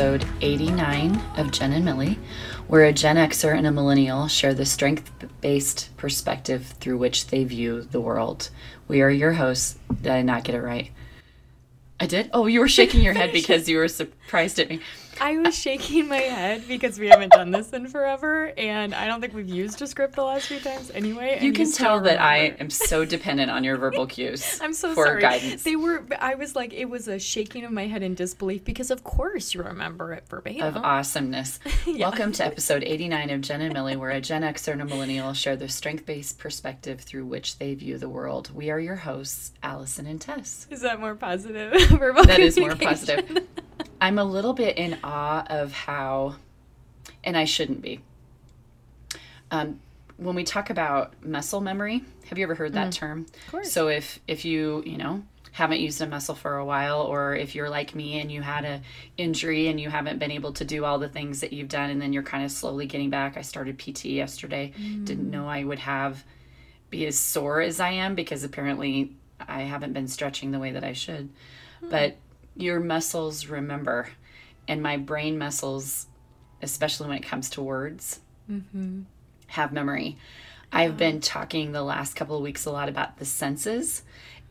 episode 89 of Jen and Millie, where a Gen Xer and a millennial share the strength based perspective through which they view the world. We are your hosts. Did I not get it right? I did? Oh, you were shaking your head because you were surprised at me. I was shaking my head because we haven't done this in forever, and I don't think we've used a script the last few times anyway. You can tell that I am so dependent on your verbal cues. I'm so for sorry. guidance. They were. I was like, it was a shaking of my head in disbelief because, of course, you remember it verbatim. of awesomeness. Welcome to episode 89 of Jen and Millie, where a Gen Xer and a millennial share the strength based perspective through which they view the world. We are your hosts, Allison and Tess. Is that more positive? verbal That is more positive. I'm a little bit in awe of how, and I shouldn't be. Um, when we talk about muscle memory, have you ever heard that mm. term? Of course. So if if you you know haven't used a muscle for a while, or if you're like me and you had a injury and you haven't been able to do all the things that you've done, and then you're kind of slowly getting back. I started PT yesterday. Didn't mm. know I would have be as sore as I am because apparently I haven't been stretching the way that I should. Hmm. But your muscles remember, and my brain muscles, especially when it comes to words, have memory. I've been talking the last couple of weeks a lot about the senses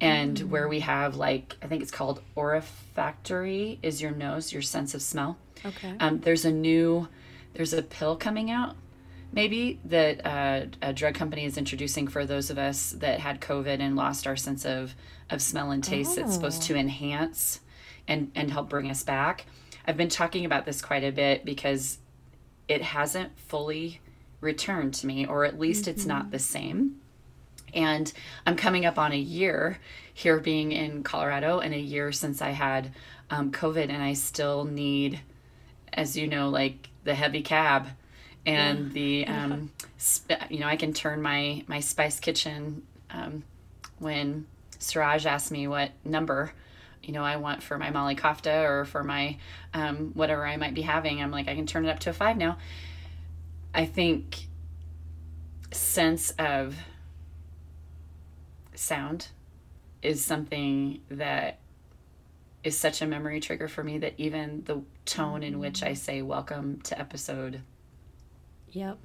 and where we have like I think it's called olfactory is your nose, your sense of smell. Okay. Um, there's a new, there's a pill coming out, maybe that uh, a drug company is introducing for those of us that had COVID and lost our sense of of smell and taste. It's supposed to enhance and and help bring us back. I've been talking about this quite a bit because it hasn't fully returned to me, or at least it's not the same. And I'm coming up on a year here being in Colorado and a year since I had um, COVID, and I still need, as you know, like the heavy cab and the, um, sp- you know, I can turn my, my Spice Kitchen um, when Siraj asked me what number, you know, I want for my Malai Kofta or for my um, whatever I might be having. I'm like, I can turn it up to a five now. I think sense of sound is something that is such a memory trigger for me that even the tone in which I say welcome to episode Yep.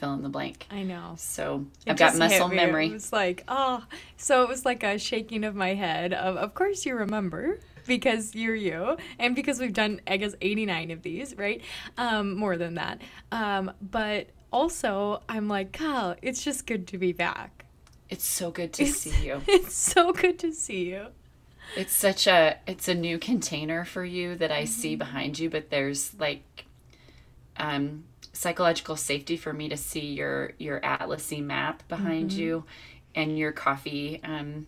Fill in the blank. I know. So It I've got muscle me. It memory. was like, oh, so it was like a shaking of my head. Of, of course you remember because you're you, and because we've done, I guess, 89 of these, right? Um, more than that. Um, but also, I'm like, Kyle, it's just good to be back. It's so good to see you. It's so good to see you. It's such a it's a new container for you that I Mm-hmm. see behind you, but there's like um psychological safety for me to see your your atlasy map behind Mm-hmm. you and your coffee um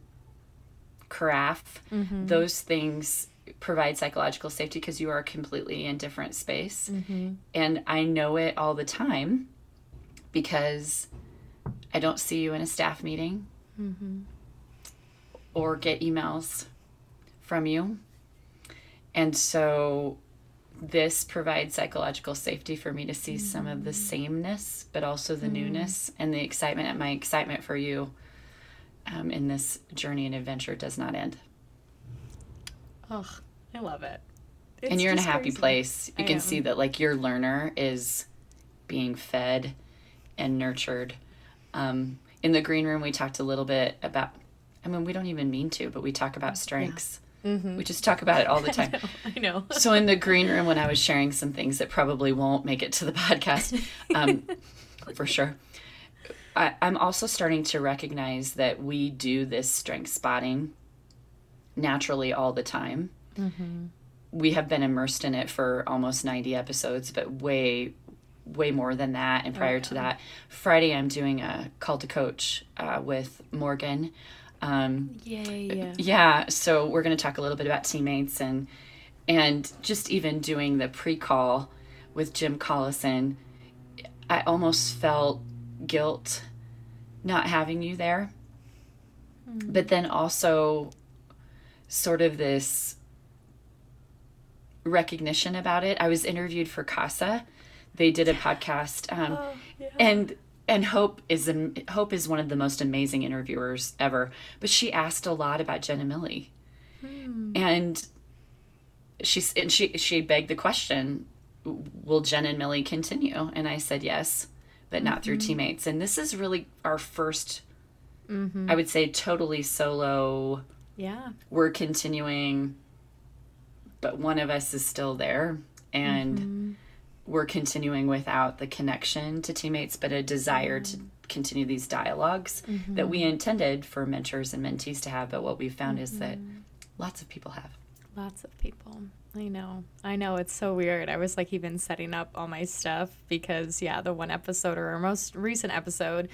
carafe. Mm-hmm. Those things provide psychological safety because you are completely in different space. Mm-hmm. And I know it all the time because I don't see you in a staff meeting Mm-hmm. or get emails from you. And so this provides psychological safety for me to see some of the sameness, but also the newness and the excitement. And my excitement for you um, in this journey and adventure does not end. Ugh, I love it. and you're in a happy crazy. place. You I can am. see that, like, your learner is being fed and nurtured. Um, in the green room, we talked a little bit about, I mean, we don't even mean to, but we talk about strengths. We just talk about it all the time. I know. so in the green room when i was sharing some things that probably won't make it to the podcast um, for sure I, i'm also starting to recognize that we do this strength spotting naturally all the time. We have been immersed in it for almost 90 episodes but way way more than that and prior to that. Friday i'm doing a Called to Coach uh, with morgan um, Yay. Yeah. yeah so we're going to talk a little bit about teammates and and just even doing the pre-call with jim collison i almost felt guilt not having you there but then also sort of this recognition about it i was interviewed for casa they did a podcast um, Oh, yeah. and and hope is hope is one of the most amazing interviewers ever but she asked a lot about Jen and Millie Hmm. and she's and she she begged the question, will Jen and Millie continue? And I said yes, but not through mm-hmm. teammates. And this is really our 1st mm-hmm. I would say, totally solo. Yeah. We're continuing, but one of us is still there, and mm-hmm. We're continuing without the connection to teammates, but a desire to mm-hmm. continue these dialogues mm-hmm. that we intended for mentors and mentees to have. But what we've found is that mm-hmm. lots of people have. Lots of people. I know. I know. It's so weird. I was like even setting up all my stuff because, yeah, the one episode or our most recent episode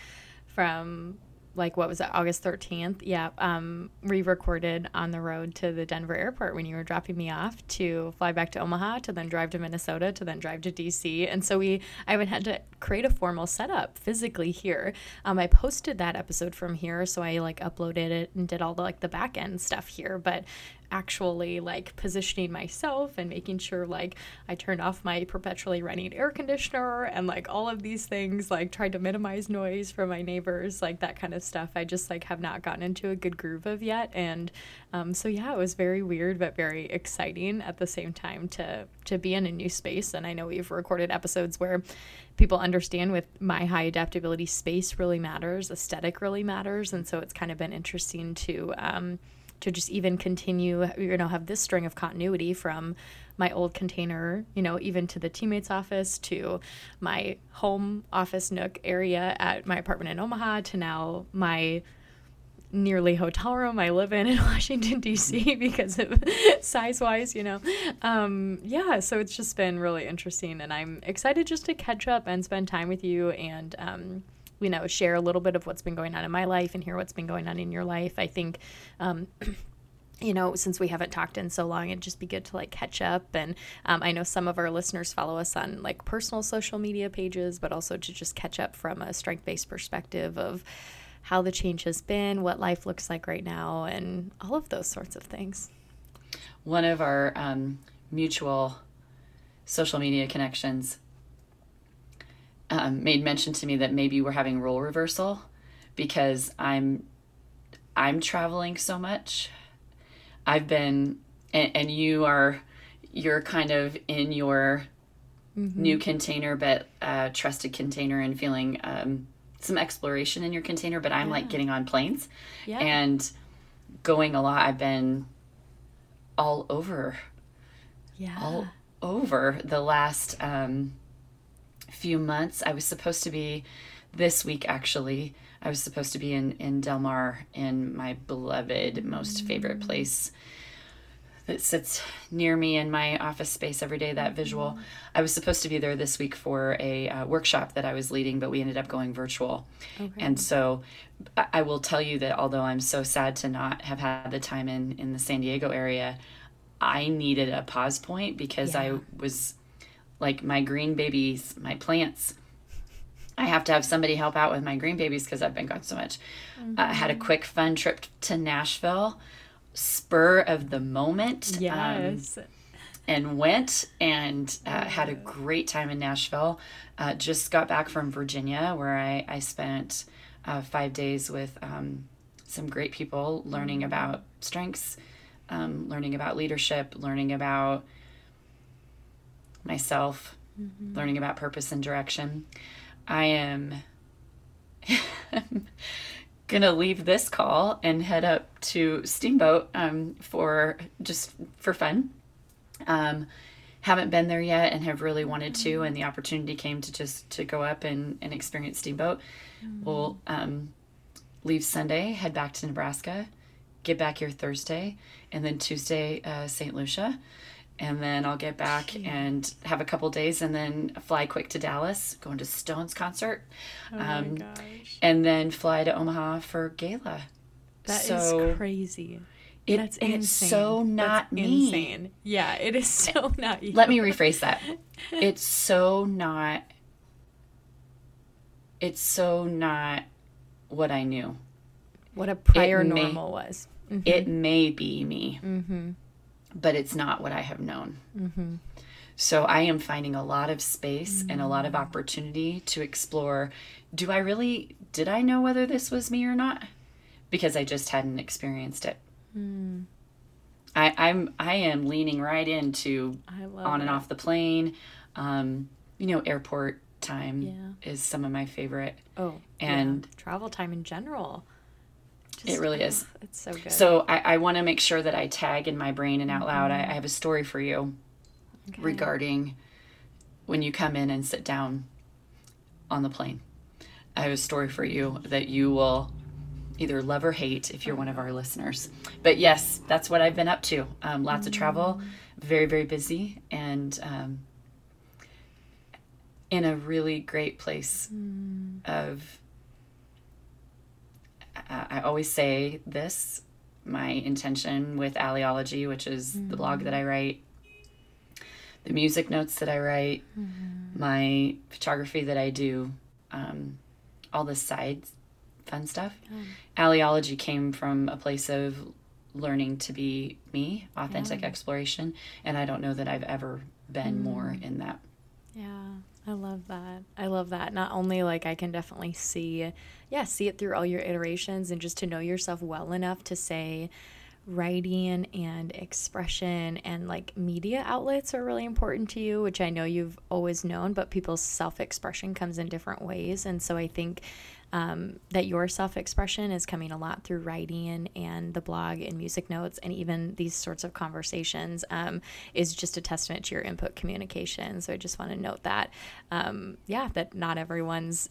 from like what was it august 13th yeah um we recorded on the road to the denver airport when you were dropping me off to fly back to omaha to then drive to minnesota to then drive to dc and so we i even had to create a formal setup physically here. Um, i posted that episode from here so i like uploaded it and did all the like the back end stuff here. But actually like positioning myself and making sure like I turned off my perpetually running air conditioner and like all of these things like tried to minimize noise from my neighbors like that kind of stuff I just like have not gotten into a good groove of yet. And um, so yeah it was very weird but very exciting at the same time to to be in a new space. And I know we've recorded episodes where people understand with my high adaptability space really matters aesthetic really matters. And so it's kind of been interesting to um, to just even continue, you know, have this string of continuity from my old container, you know, even to the teammates office, to my home office nook area at my apartment in Omaha, to now my nearly hotel room I live in in Washington D.C. because of size wise, you know. Um, yeah, so it's just been really interesting, and I'm excited just to catch up and spend time with you and. Um, you know, share a little bit of what's been going on in my life and hear what's been going on in your life. I think, um, you know, since we haven't talked in so long, it'd just be good to like catch up. And um, I know some of our listeners follow us on like personal social media pages, but also to just catch up from a strength based perspective of how the change has been, what life looks like right now, and all of those sorts of things. One of our um, mutual social media connections um, made mention to me that maybe we're having role reversal because I'm I'm traveling so much. I've been and, and you are you're kind of in your Mm-hmm. new container but uh, trusted container and feeling um, some exploration in your container but i'm like getting on planes Yeah. and going a lot i've been all over Yeah. all over the last um, few months. I was supposed to be this week actually. I was supposed to be in in Del Mar in my beloved, most favorite place that sits near me in my office space every day. That visual. I was supposed to be there this week for a uh, workshop that I was leading, but we ended up going virtual. Okay. And so I I will tell you that although I'm so sad to not have had the time in, in the San Diego area, I needed a pause point because I was like my green babies, my plants. I have to have somebody help out with my green babies because I've been gone so much. Uh, I had a quick, fun trip to Nashville, spur of the moment. um, yes. and went and uh, had a great time in Nashville. Uh, just got back from Virginia, where I, I spent uh, five days with um, some great people learning about strengths, um, learning about leadership, learning about myself, learning about purpose and direction. I am gonna leave this call and head up to Steamboat um, for just for fun. Um, haven't been there yet and have really wanted to, and the opportunity came to just to go up and, and experience Steamboat. We'll um, leave Sunday, head back to Nebraska, get back here Thursday, and then Tuesday uh, St. Lucia. And then I'll get back and have a couple days and then fly quick to Dallas, going to Stones concert, Oh um, my gosh. and then fly to Omaha for gala. That is so crazy. it, That's insane. it's so not That's me. insane. Yeah, it is so not you. Let me rephrase that. It's so not. It's so not what I knew. what a prior may- normal was. Mhm. It may be me, Mhm. But it's not what I have known. Mm-hmm. So I am finding a lot of space and a lot of mm. opportunity to explore. Do I really, did I know whether this was me or not? Because I just hadn't experienced it. Mm. I, I'm I am leaning right into on and off the plane. Um, you know, airport time Yeah. is some of my favorite. Oh, And- yeah. travel time in general. It really oh, is. It's so good. So I, I want to make sure that I tag in my brain and out loud. I, I have a story for you Okay. regarding when you come in and sit down on the plane. I have a story for you that you will either love or hate if you're one of our listeners. But yes, that's what I've been up to. Um, lots of travel, very, very busy, and um, in a really great place of. I, I always say this my intention with Alleology, which is the blog that I mm-hmm. write, the music notes that I write, mm-hmm. my photography that I do, um, all the side fun stuff. Alleology came from a place of learning to be me, authentic exploration, and I don't know that I've ever been mm-hmm. more in that. Yeah, I love that. I love that. Not only like I can definitely see, yeah, see it through all your iterations and just to know yourself well enough to say writing and expression and like media outlets are really important to you, which I know you've always known, but people's self expression comes in different ways. And so I think um, that your self expression is coming a lot through writing and the blog and music notes, and even these sorts of conversations um, is just a testament to your input communication. So I just want to note that, um, yeah, that not everyone's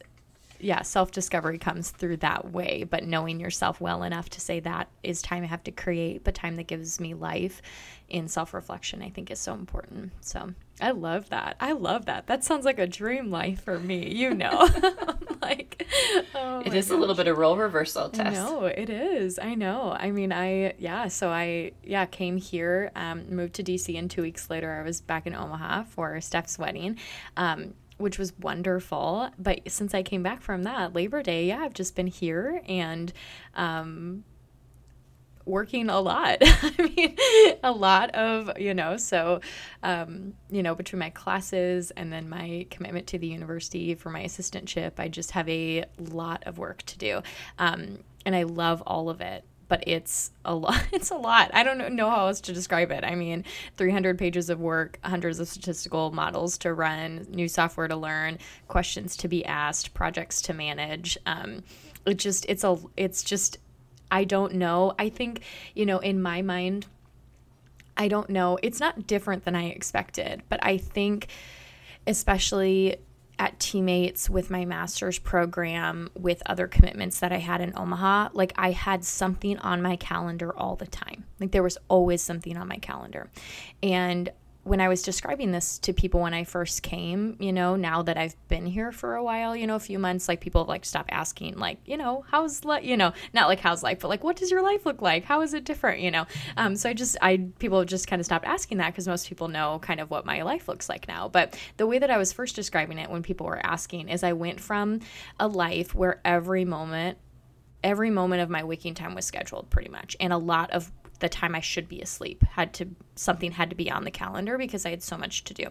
yeah, self discovery comes through that way, but knowing yourself well enough to say that is time I have to create, but time that gives me life in self reflection, I think is so important. So I love that. I love that. That sounds like a dream life for me, you know. like, oh It is a little bit of role reversal Tess. No, it is. I know. I mean, I yeah. So I yeah came here, um, moved to DC, and two weeks later I was back in Omaha for Steph's wedding, um, which was wonderful. But since I came back from that Labor Day, yeah, I've just been here and. Um, working a lot. I mean, a lot of, you know, so, um, you know, between my classes and then my commitment to the university for my assistantship, I just have a lot of work to do. Um, and I love all of it. But it's a lot. It's a lot. I don't know how else to describe it. I mean, 300 pages of work, hundreds of statistical models to run, new software to learn, questions to be asked, projects to manage. Um, it just, it's a, it's just I don't know. I think, you know, in my mind, I don't know. It's not different than I expected, but I think, especially at teammates with my master's program, with other commitments that I had in Omaha, like I had something on my calendar all the time. Like there was always something on my calendar. And when I was describing this to people when I first came, you know, now that I've been here for a while, you know, a few months, like people like stopped asking, like, you know, how's life, you know, not like how's life, but like, what does your life look like? How is it different, you know? Um, so I just, I, people just kind of stopped asking that because most people know kind of what my life looks like now. But the way that I was first describing it when people were asking is I went from a life where every moment, every moment of my waking time was scheduled pretty much. And a lot of the time I should be asleep had to something had to be on the calendar because I had so much to do.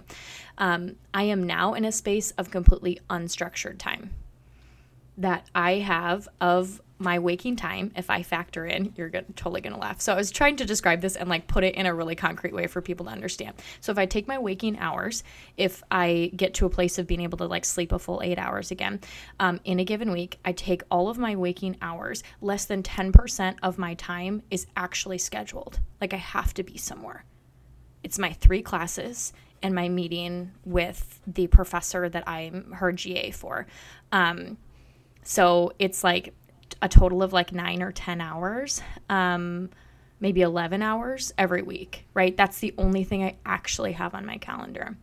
Um, I am now in a space of completely unstructured time that I have of my waking time. If I factor in, you're gonna, totally gonna laugh. So I was trying to describe this and like put it in a really concrete way for people to understand. So if I take my waking hours, if I get to a place of being able to like sleep a full eight hours again um, in a given week, I take all of my waking hours. Less than ten percent of my time is actually scheduled. Like I have to be somewhere it's my three classes and my meeting with the professor that I'm her GA for. Um, so it's like a total of like nine or 10 hours, um, maybe 11 hours every week, right? That's the only thing I actually have on my calendar.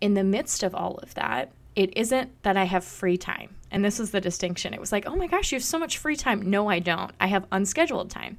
In the midst of all of that, it isn't that I have free time. And this is the distinction. It was like, oh my gosh, you have so much free time. No, I don't. I have unscheduled time.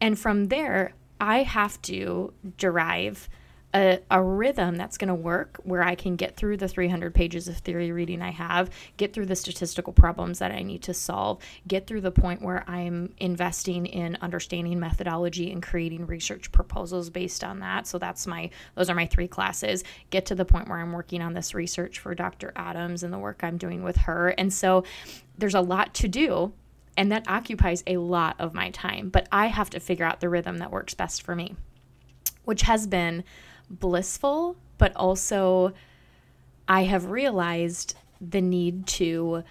And from there, I have to derive a, a rhythm that's going to work where I can get through the 300 pages of theory reading I have, get through the statistical problems that I need to solve, get through the point where I'm investing in understanding methodology and creating research proposals based on that. So that's my those are my three classes. Get to the point where I'm working on this research for Dr. Adams and the work I'm doing with her. And so there's a lot to do and that occupies a lot of my time, but I have to figure out the rhythm that works best for me. which has been blissful, but also I have realized the need to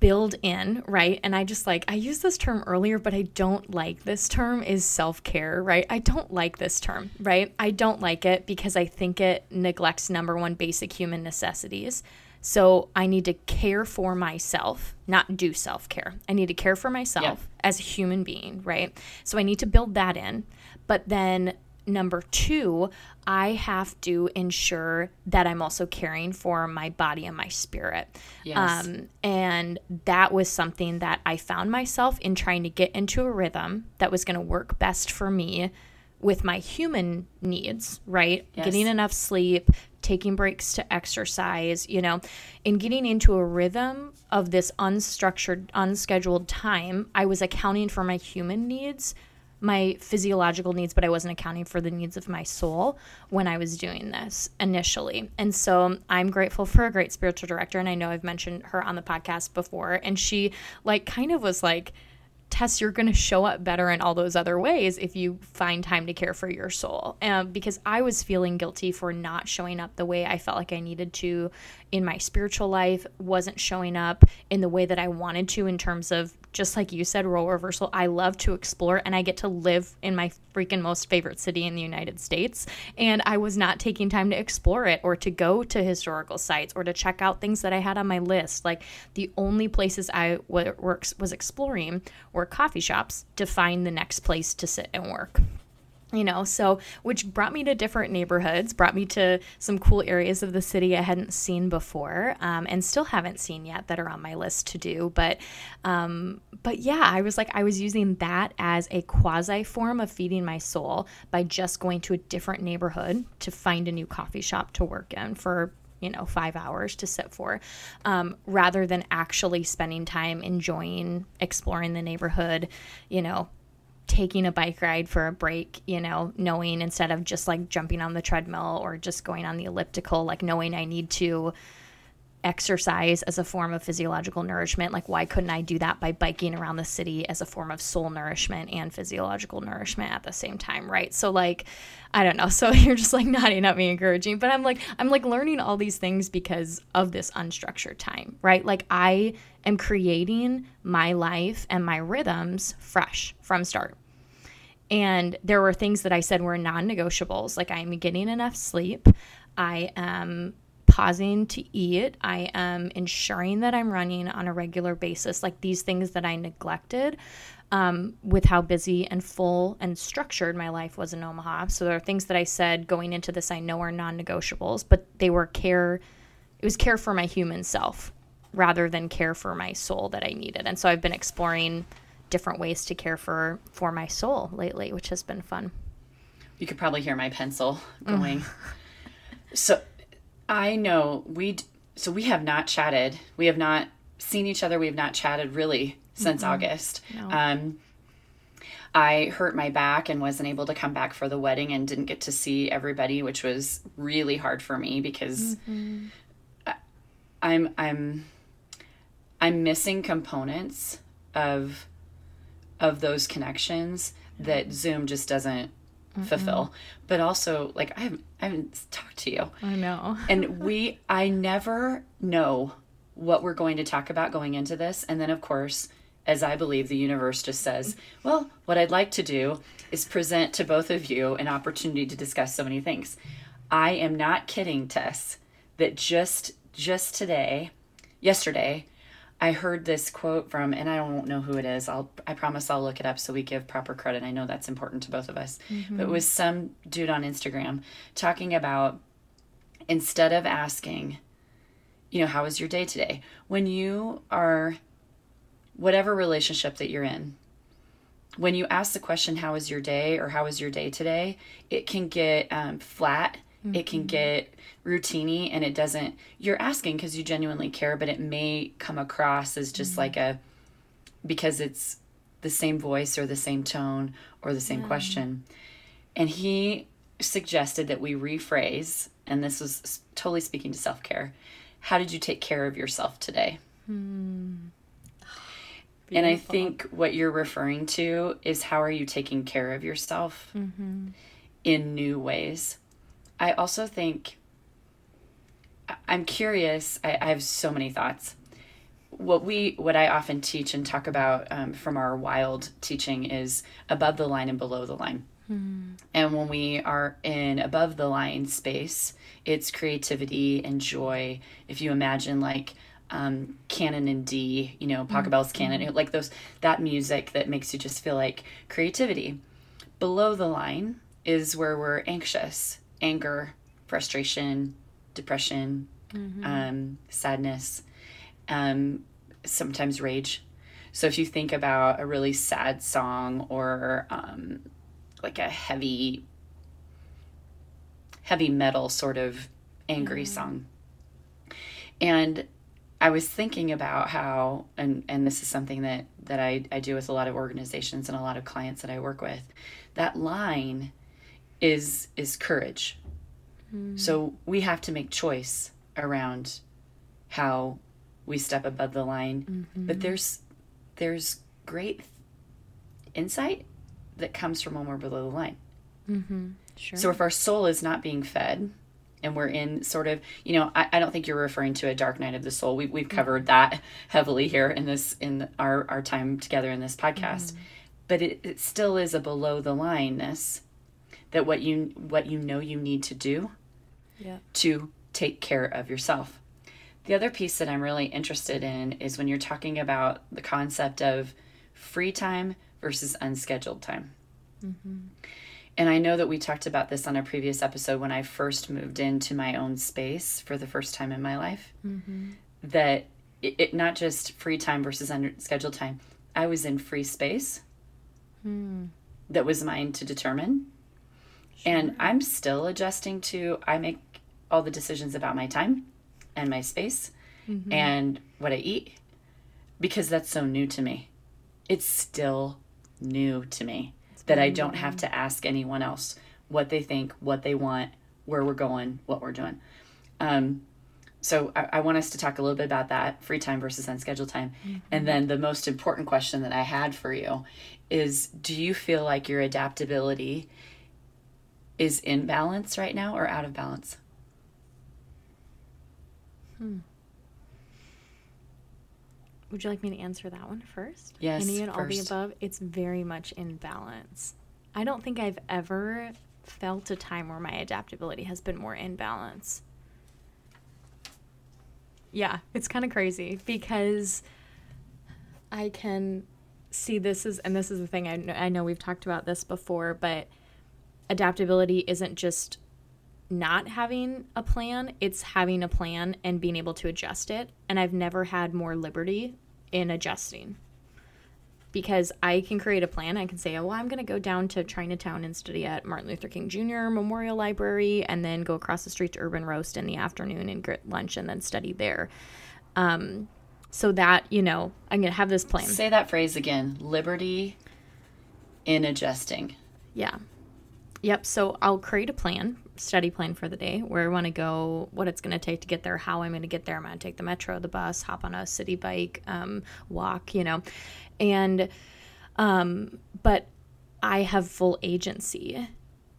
build in, right? And I just like, I used this term earlier, but I don't like this term is self care, right? I don't like this term, right? I don't like it because I think it neglects number one basic human necessities. So I need to care for myself, not do self care. I need to care for myself as a human being, right? So I need to build that in. But then number two, I have to ensure that I'm also caring for my body and my spirit. Yes. Um, and that was something that I found myself in trying to get into a rhythm that was going to work best for me with my human needs, right? Yes. Getting enough sleep, taking breaks to exercise, you know, and getting into a rhythm of this unstructured, unscheduled time. I was accounting for my human needs my physiological needs, but I wasn't accounting for the needs of my soul when I was doing this initially. And so I'm grateful for a great spiritual director. And I know I've mentioned her on the podcast before. And she, like, kind of was like, Tess, you're going to show up better in all those other ways if you find time to care for your soul. Um, because I was feeling guilty for not showing up the way I felt like I needed to in my spiritual life, wasn't showing up in the way that I wanted to in terms of just like you said, role reversal. I love to explore and I get to live in my freaking most favorite city in the United States. And I was not taking time to explore it or to go to historical sites or to check out things that I had on my list. Like the only places I w- was exploring were coffee shops to find the next place to sit and work you know so which brought me to different neighborhoods brought me to some cool areas of the city i hadn't seen before um, and still haven't seen yet that are on my list to do but um, but yeah i was like i was using that as a quasi form of feeding my soul by just going to a different neighborhood to find a new coffee shop to work in for you know five hours to sit for um, rather than actually spending time enjoying exploring the neighborhood you know taking a bike ride for a break, you know, knowing instead of just like jumping on the treadmill or just going on the elliptical, like knowing I need to exercise as a form of physiological nourishment. Like, why couldn't I do that by biking around the city as a form of soul nourishment and physiological nourishment at the same time? Right. So, like, I don't know. So you're just like nodding at me, encouraging, but I'm like, I'm like learning all these things because of this unstructured time, right? Like, I am creating my life and my rhythms fresh from start. And there were things that I said were non negotiables, like I'm getting enough sleep. I am pausing to eat. I am ensuring that I'm running on a regular basis, like these things that I neglected um, with how busy and full and structured my life was in Omaha. So there are things that I said going into this I know are non negotiables, but they were care, it was care for my human self rather than care for my soul that I needed. And so I've been exploring different ways to care for for my soul lately, which has been fun. You could probably hear my pencil going. so I know we so we have not chatted. We have not seen each other. We have not chatted really since mm-hmm. August. No. Um, I hurt my back and wasn't able to come back for the wedding and didn't get to see everybody, which was really hard for me because mm-hmm. I, I'm I'm I'm missing components of of those connections that Zoom just doesn't Mm-mm. fulfill. Mm-hmm. But also, like I haven't, I haven't talked to you. I know. and we, I never know what we're going to talk about going into this, and then of course, as I believe, the universe just says, "Well, what I'd like to do is present to both of you an opportunity to discuss so many things." I am not kidding, Tess. That just just today, yesterday, I heard this quote from, and I don't know who it is. I'll, I promise I'll look it up so we give proper credit. I know that's important to both of us. Mm-hmm. But it was some dude on Instagram talking about instead of asking, you know, how was your day today? When you are, whatever relationship that you're in, when you ask the question, how was your day or how was your day today, it can get um, flat Mm-hmm. It can mm-hmm. get routiny and it doesn't you're asking because you genuinely care, but it may come across as just mm-hmm. like a because it's the same voice or the same tone or the same yeah. question. And he suggested that we rephrase, and this was totally speaking to self care. How did you take care of yourself today? Hmm. And I think what you're referring to is how are you taking care of yourself? Mm-hmm in new ways. I also think I'm curious. I, I have so many thoughts. What we, what I often teach and talk about um, from our wild teaching is above the line and below the line. Mm. And when we are in above the line space, it's creativity and joy. If you imagine like um, canon in D, you know, Pachelbel's mm-hmm. canon, like those that music that makes you just feel like creativity. Below the line is where we're anxious, anger, frustration, depression, mm-hmm. um, sadness, um, sometimes rage. So if you think about a really sad song or um, like a heavy, heavy metal sort of angry mm-hmm. song, and I was thinking about how, and and this is something that that I I do with a lot of organizations and a lot of clients that I work with. That line is is courage Mm. So we have to make choice around how we step above the line. Mm-hmm. But there's there's great insight that comes from when we're below the line. Mm-hmm. Sure. So if our soul is not being fed, and we're in sort of you know I, I don't think you're referring to a dark night of the soul we, we've covered mm-hmm. that heavily here in this in our, our time together in this podcast mm-hmm. but it, it still is a below the lineness that what you what you know you need to do yeah. to take care of yourself. The other piece that I'm really interested in is when you're talking about the concept of free time versus unscheduled time. Mm-hmm. And I know that we talked about this on a previous episode when I first moved into my own space for the first time in my life. Mm-hmm. That it, it, not just free time versus unscheduled time. I was in free space mm. that was mine to determine. Sure. And I'm still adjusting to, I make all the decisions about my time and my space mm-hmm. and what I eat because that's so new to me. It's still new to me it's that I don't have to ask anyone else what they think, what they want, where we're going, what we're doing. Um, so I, I, want us to talk a little bit about that free time versus unscheduled time. Mm-hmm. And then the most important question that I had for you is do you feel like your adaptability is in balance right now or out of balance? Hmm. Would you like me to answer that one first? Yes. Any and all the above? It's very much in balance. I don't think I've ever felt a time where my adaptability has been more in balance. Yeah, it's kind of crazy because I can see this is, and this is the thing I know, I know we've talked about this before, but adaptability isn't just not having a plan, it's having a plan and being able to adjust it. And I've never had more liberty in adjusting because I can create a plan. I can say, oh, well, I'm going to go down to Chinatown and study at Martin Luther King Jr. Memorial Library and then go across the street to Urban Roast in the afternoon and get lunch and then study there. Um, so that, you know, I'm going to have this plan. Say that phrase again liberty in adjusting. Yeah. Yep. So I'll create a plan study plan for the day, where I want to go, what it's going to take to get there, how I'm going to get there. I'm going to take the metro, the bus, hop on a city Bike, um, walk, you know. And, um, but I have full agency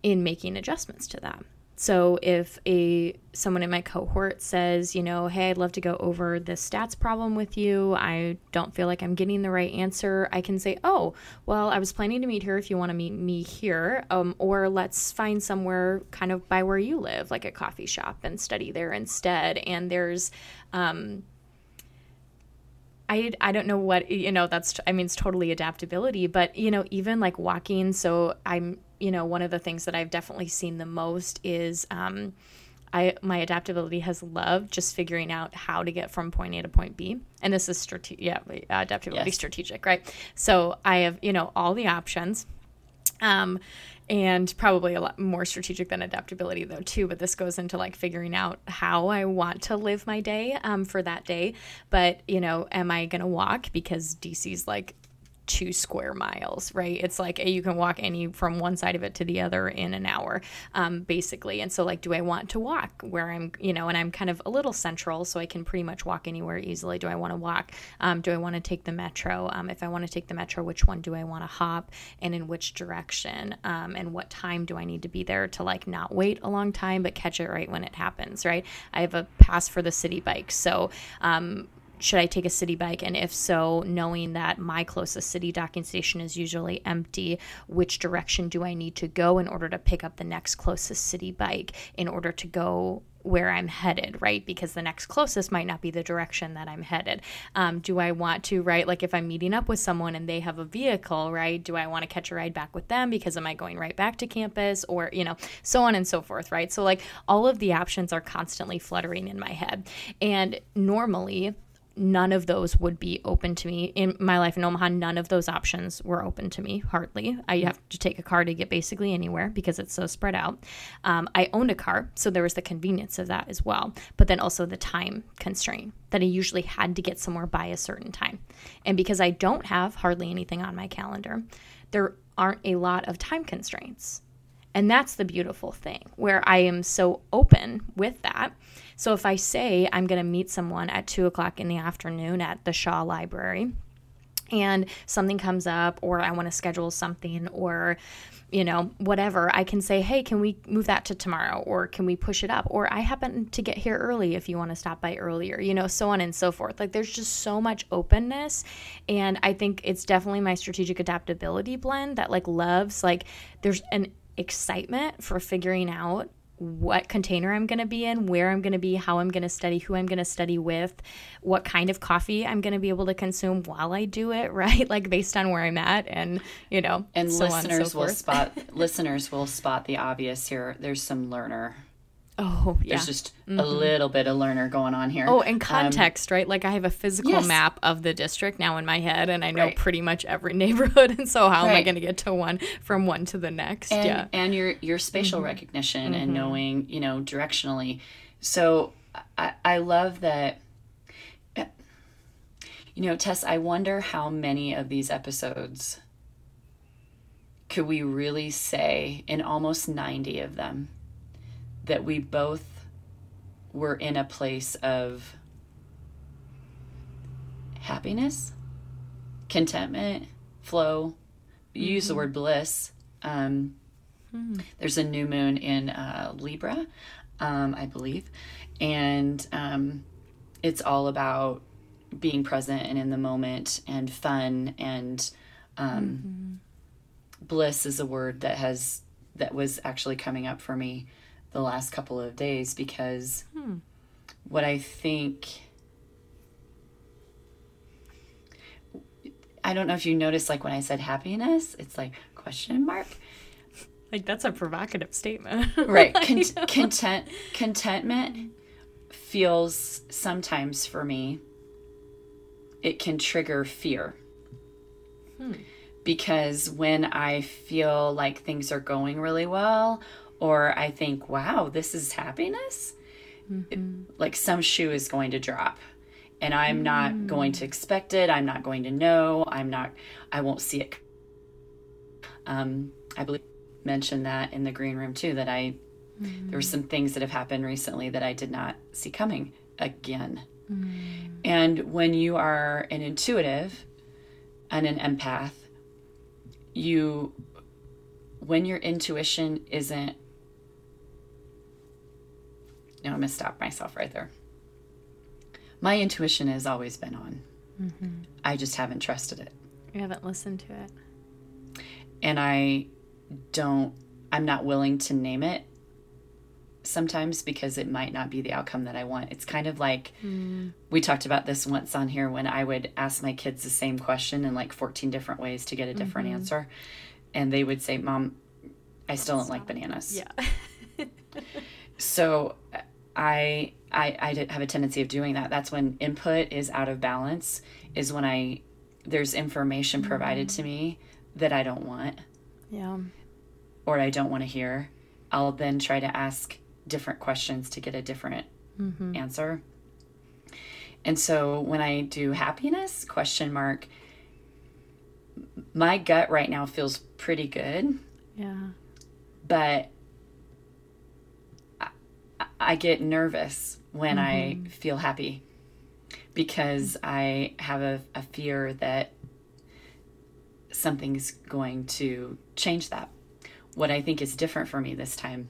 in making adjustments to that. So if a someone in my cohort says, you know, hey, I'd love to go over this stats problem with you. I don't feel like I'm getting the right answer. I can say, oh, well, I was planning to meet here if you want to meet me here, um, or let's find somewhere kind of by where you live, like a coffee shop, and study there instead. And there's um, I, I don't know what you know that's I mean it's totally adaptability but you know even like walking so I'm you know, one of the things that I've definitely seen the most is um, I my adaptability has loved just figuring out how to get from point A to point B. And this is strategic, yeah, adaptability yes. strategic, right? So I have, you know, all the options. Um, and probably a lot more strategic than adaptability though too but this goes into like figuring out how i want to live my day um, for that day but you know am i going to walk because dc's like two square miles, right? It's like you can walk any from one side of it to the other in an hour, um, basically. And so, like, do I want to walk where I'm, you know, and I'm kind of a little central, so I can pretty much walk anywhere easily. Do I want to walk? Um, do I want to take the metro? Um, if I want to take the metro, which one do I want to hop and in which direction? Um, and what time do I need to be there to like not wait a long time, but catch it right when it happens, right? I have a pass for the city bike. So, um, should I take a city bike? And if so, knowing that my closest city docking station is usually empty, which direction do I need to go in order to pick up the next closest city bike in order to go where I'm headed, right? Because the next closest might not be the direction that I'm headed. Um, do I want to, right? Like if I'm meeting up with someone and they have a vehicle, right? Do I want to catch a ride back with them because am I going right back to campus or, you know, so on and so forth, right? So like all of the options are constantly fluttering in my head. And normally, none of those would be open to me in my life in Omaha. None of those options were open to me, hardly. I have to take a car to get basically anywhere because it's so spread out. Um, I owned a car, so there was the convenience of that as well, but then also the time constraint that I usually had to get somewhere by a certain time. And because I don't have hardly anything on my calendar, there aren't a lot of time constraints. And that's the beautiful thing where I am so open with that so if I say I'm going to meet someone at two o'clock in the afternoon at the Shaw Library, and something comes up, or I want to schedule something, or you know, whatever, I can say, hey, can we move that to tomorrow? Or can we push it up? Or I happen to get here early if you want to stop by earlier, you know, so on and so forth. Like there's just so much openness. And I think it's definitely my strategic adaptability blend that like loves, like, there's an excitement for figuring out what container I'm going to be in, where I'm going to be, how I'm going to study, who I'm going to study with, what kind of coffee I'm going to be able to consume while I do it, right? Like based on where I'm at and, you know, and so listeners so will spot listeners will spot the obvious here. There's some learner Oh, yeah. There's just mm-hmm. a little bit of learner going on here. Oh, and um, context, um, right? Like I have a physical yes. map of the district now in my head, and I know right. pretty much every neighborhood. And so, how right. am I going to get to one from one to the next? And, yeah, and your your spatial mm-hmm. recognition mm-hmm. and knowing, you know, directionally. So, I, I love that. You know, Tess, I wonder how many of these episodes could we really say in almost 90 of them that we both were in a place of happiness, contentment, flow. Mm-hmm. use the mm-hmm. word bliss. Um, mm. There's a new moon in uh, Libra, um, I believe, and um, it's all about being present and in the moment and fun and um, mm-hmm. bliss is a word that has that was actually coming up for me the last couple of days because hmm. what I think I don't know if you noticed like when I said happiness, it's like question mark. Like that's a provocative statement. right. Con- content contentment feels sometimes for me it can trigger fear. Hmm. Because when I feel like things are going really well or I think, wow, this is happiness, mm-hmm. like some shoe is going to drop and I'm mm. not going to expect it. I'm not going to know. I'm not, I won't see it. Um, I believe mentioned that in the green room too, that I, mm. there were some things that have happened recently that I did not see coming again. Mm. And when you are an intuitive and an empath, you, when your intuition isn't no, I'm going to stop myself right there. My intuition has always been on. Mm-hmm. I just haven't trusted it. You haven't listened to it. And I don't, I'm not willing to name it sometimes because it might not be the outcome that I want. It's kind of like mm. we talked about this once on here when I would ask my kids the same question in like 14 different ways to get a different mm-hmm. answer. And they would say, Mom, I still don't like bananas. Yeah. so I, I I have a tendency of doing that. That's when input is out of balance. Is when I there's information provided to me that I don't want. Yeah. Or I don't want to hear. I'll then try to ask different questions to get a different mm-hmm. answer. And so when I do happiness question mark my gut right now feels pretty good, Yeah. but I get nervous when I mm-hmm. feel happy because I have a, a fear that something's going to change that. What I think is different for me this time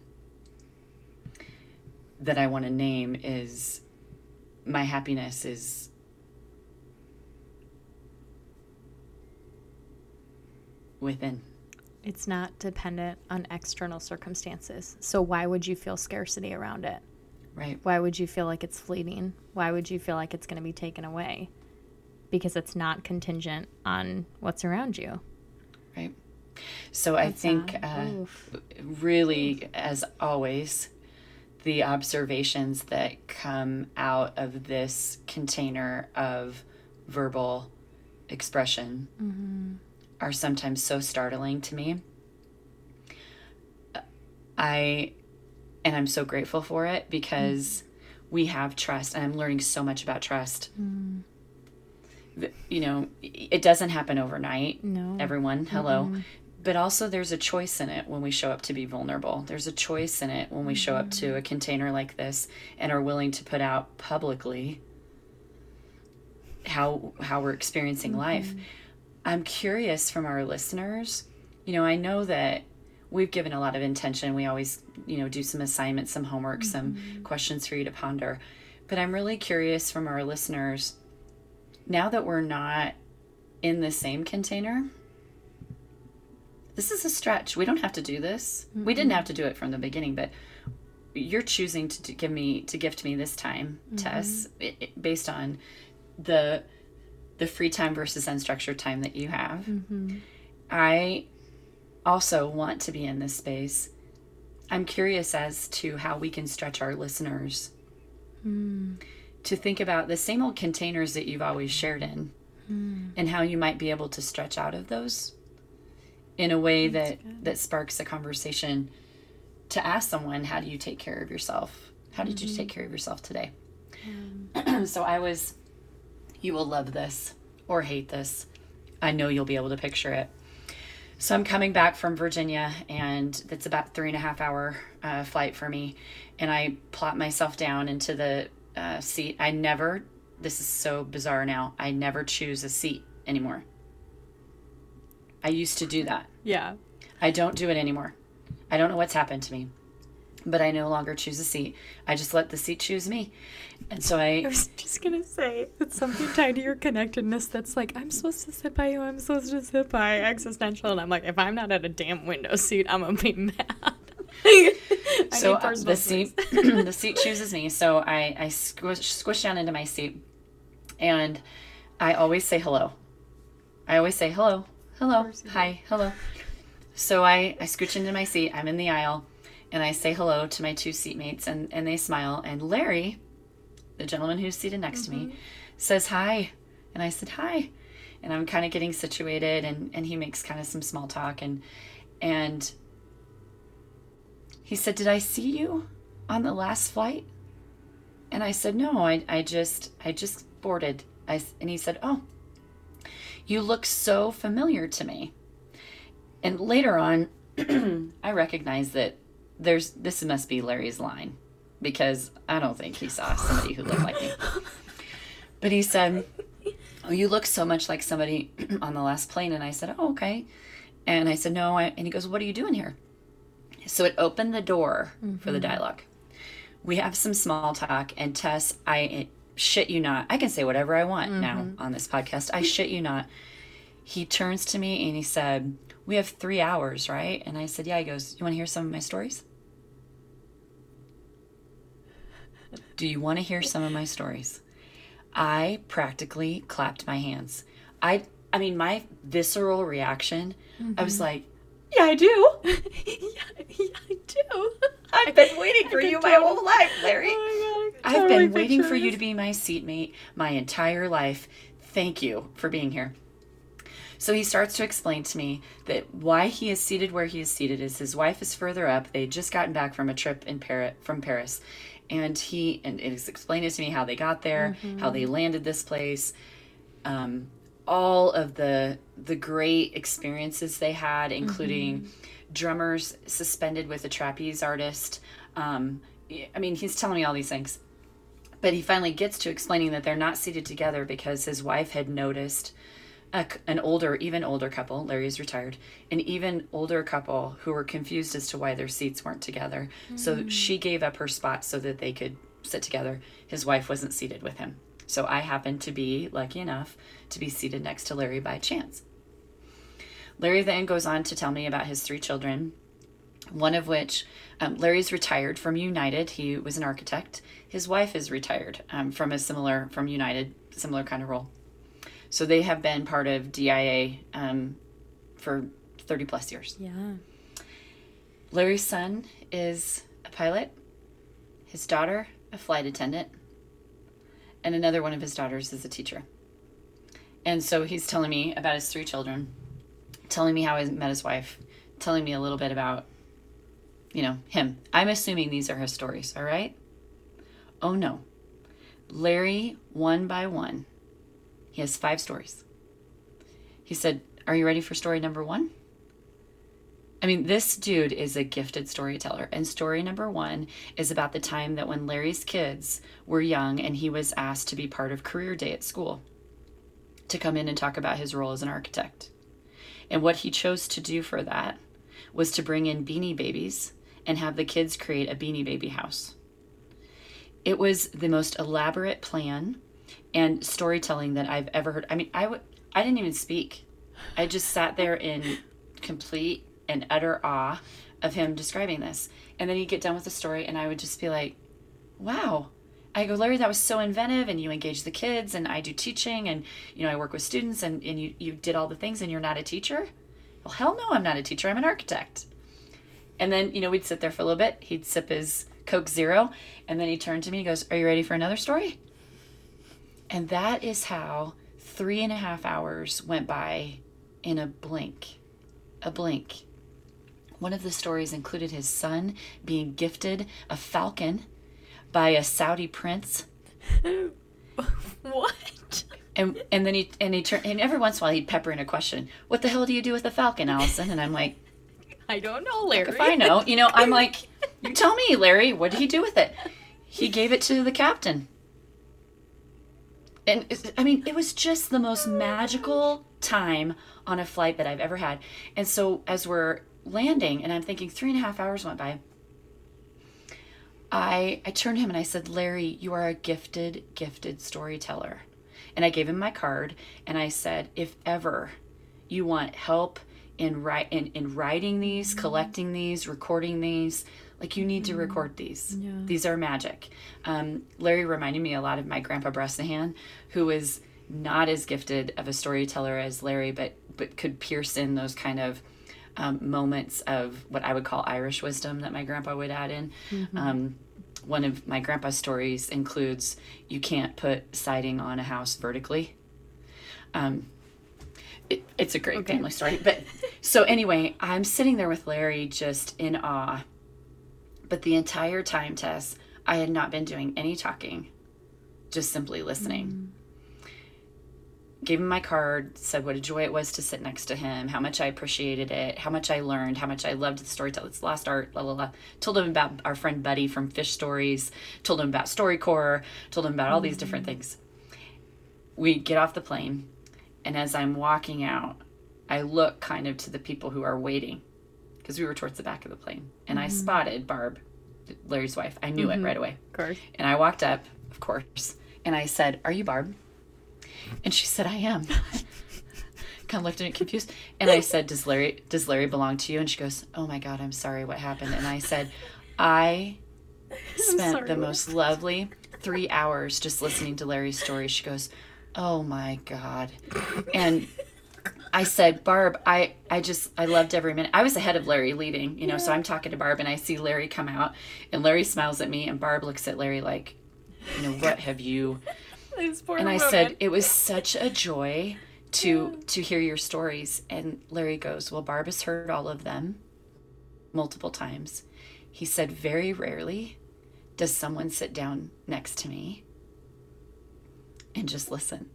that I want to name is my happiness is within. It's not dependent on external circumstances. So why would you feel scarcity around it? Right. Why would you feel like it's fleeting? Why would you feel like it's going to be taken away? Because it's not contingent on what's around you. Right. So I think uh, really, as always, the observations that come out of this container of verbal expression Mm-hmm. Are sometimes so startling to me. I, and I'm so grateful for it because we have trust, and I'm learning so much about trust. Mm. You know, it doesn't happen overnight No. everyone hello but also there's a choice in it when we show up to be vulnerable there's a choice in it when we show up to a container like this and are willing to put out publicly how how we're experiencing life i'm curious from our listeners you know i know that we've given a lot of intention. We always you know do some assignments some homework some mm-hmm. questions for you to ponder. But i'm really curious from our listeners now that we're not in the same container this is a stretch. We don't have to do this. We didn't mm-hmm. have to do it from the beginning, but you're choosing to, give me to gift me this time, mm-hmm. Tess, it, it- based on the the free time versus unstructured time that you have. Mm-hmm. I also want to be in this space. I'm curious as to how we can stretch our listeners mm. to think about the same old containers that you've always shared in mm. and how you might be able to stretch out of those in a way that that sparks a conversation to ask someone how do you take care of yourself? How did you mm-hmm. take care of yourself today? So i was you will love this or hate this. I know you'll be able to picture it. So i'm coming back from virginia and it's about three and a half hour uh, flight for me. And i plop myself down into the uh, seat. I never this is so bizarre now i never choose a seat anymore. I used to do that. Yeah. I don't do it anymore. I don't know what's happened to me, but I no longer choose a seat. I just let the seat choose me. And so I I, was just gonna say it's something tied to your connectedness that's like I'm supposed to sit by you, I'm supposed to sit by existential, and I'm like if I'm not at a damn window seat, I'm gonna be mad. So uh, the seat, the seat chooses me. So I, I squish, squish down into my seat and I always say hello. I always say hello, hello, course you do. hi, hello. So I, I scooch into my seat. I'm in the aisle and I say hello to my two seatmates and, and they smile. And Larry, the gentleman who's seated next to Mm-hmm. me, says hi. And I said hi. And I'm kind of getting situated and, and he makes kind of some small talk and and he said, Did I see you on the last flight? And I said, No, I, I just I just boarded. I, and he said, Oh, you look so familiar to me. And later on, I recognized that there's this must be Larry's line because I don't think he saw somebody who looked like me. But he said, Oh, you look so much like somebody on the last plane. And I said, Oh, okay. And I said, No. I, and he goes, What are you doing here? So it opened the door for the mm-hmm. dialogue. We have some small talk, and Tess, I shit you not. I can say whatever I want now mm-hmm. on this podcast. I shit you not. He turns to me and he said, We have three hours, right? And I said, Yeah. He goes, You want to hear some of my stories? Do you want to hear some of my stories? I practically clapped my hands. I I mean my visceral reaction, I was like, Yeah, I do. yeah, yeah, I do. I've been waiting for you my whole life, Larry. Oh God, I've been waiting for you to be my seatmate my entire life. Thank you for being here. So he starts to explain to me that why he is seated where he is seated is his wife is further up. They had just gotten back from a trip in Paris from Paris. And he and it is explaining to me how they got there, how they landed this place. Um, all of the the great experiences they had, including Mm-hmm. drummers suspended with a trapeze artist. Um, I mean, he's telling me all these things. But he finally gets to explaining that they're not seated together because his wife had noticed a, an older, even older couple, Larry's retired, an even older couple who were confused as to why their seats weren't together. So she gave up her spot so that they could sit together. His wife wasn't seated with him. So I happened to be lucky enough to be seated next to Larry by chance. Larry then goes on to tell me about his three children, one of which um, Larry's retired from United. He was an architect. His wife is retired um, from a similar from United, similar kind of role. So they have been part of DIA um, for 30 plus years. Yeah. Larry's son is a pilot, his daughter, a flight attendant, and another one of his daughters is a teacher. And so he's telling me about his three children, telling me how he met his wife, telling me a little bit about, you know, him. I'm assuming these are his stories, all right? Oh no. Larry, one by one, he has five stories. He said, Are you ready for story number one? I mean, this dude is a gifted storyteller. And story number one is about the time that when Larry's kids were young and he was asked to be part of career day at school to come in and talk about his role as an architect. And what he chose to do for that was to bring in beanie babies and have the kids create a beanie baby house. It was the most elaborate plan and storytelling that I've ever heard. I mean, I would I didn't even speak. I just sat there in complete and utter awe of him describing this. And then he'd get done with the story and I would just be like, "Wow." I go, Larry, that was so inventive, and you engage the kids, and I do teaching, and you know, I work with students, and, and you, you did all the things, and you're not a teacher? Well, hell no, I'm not a teacher, I'm an architect. And then, you know, we'd sit there for a little bit, he'd sip his Coke Zero, and then he turned to me, he goes, Are you ready for another story? And that is how three and a half hours went by in a blink. A blink. One of the stories included his son being gifted a falcon by a Saudi prince. What? And and then he and he turned and every once in a while he'd pepper in a question. What the hell do you do with a falcon, Allison? And I'm like, I don't know, Larry. if I know, you know, I'm like, you tell me, Larry. What did he do with it? He gave it to the captain. And I mean, it was just the most magical time on a flight that I've ever had. And so as we're landing, and I'm thinking three and a half hours went by. I I turned to him and I said, Larry, you are a gifted, gifted storyteller. And I gave him my card and I said, if ever you want help in write in, in writing these, mm-hmm. collecting these, recording these, like you need to record these. Yeah. These are magic. Um, Larry reminded me a lot of my grandpa Bresnahan, who is not as gifted of a storyteller as Larry, but but could pierce in those kind of um, moments of what I would call Irish wisdom that my grandpa would add in. Um, one of my grandpa's stories includes you can't put siding on a house vertically. Um, it, it's a great Okay. family story. But so anyway, I'm sitting there with Larry just in awe. But the entire time, Tess, I had not been doing any talking, just simply listening. Gave him my card, said what a joy it was to sit next to him, how much I appreciated it, how much I learned, how much I loved the storytelling. It's lost art, la la la. Told him about our friend Buddy from Fish Stories, told him about StoryCorps, told him about all these different mm-hmm. things. We get off the plane, and as I'm walking out, I look kind of to the people who are waiting because we were towards the back of the plane. And I mm-hmm. spotted Barb, Larry's wife. I knew it mm-hmm. right away. Of course. And I walked up, of course, and I said, Are you Barb? And she said, I am. kind of looked at me confused. And I said, Does Larry does Larry belong to you? And she goes, Oh my God, I'm sorry, what happened? And I said, I spent sorry, the most lovely three hours just listening to Larry's story. She goes, Oh my God. And I said, Barb, I, I just, I loved every minute. I was ahead of Larry leaving, you know, so I'm talking to Barb and I see Larry come out and Larry smiles at me and Barb looks at Larry like, you know, what have you? And I woman. said, it was such a joy to, to hear your stories. And Larry goes, well, Barb has heard all of them multiple times. He said, very rarely does someone sit down next to me and just listen.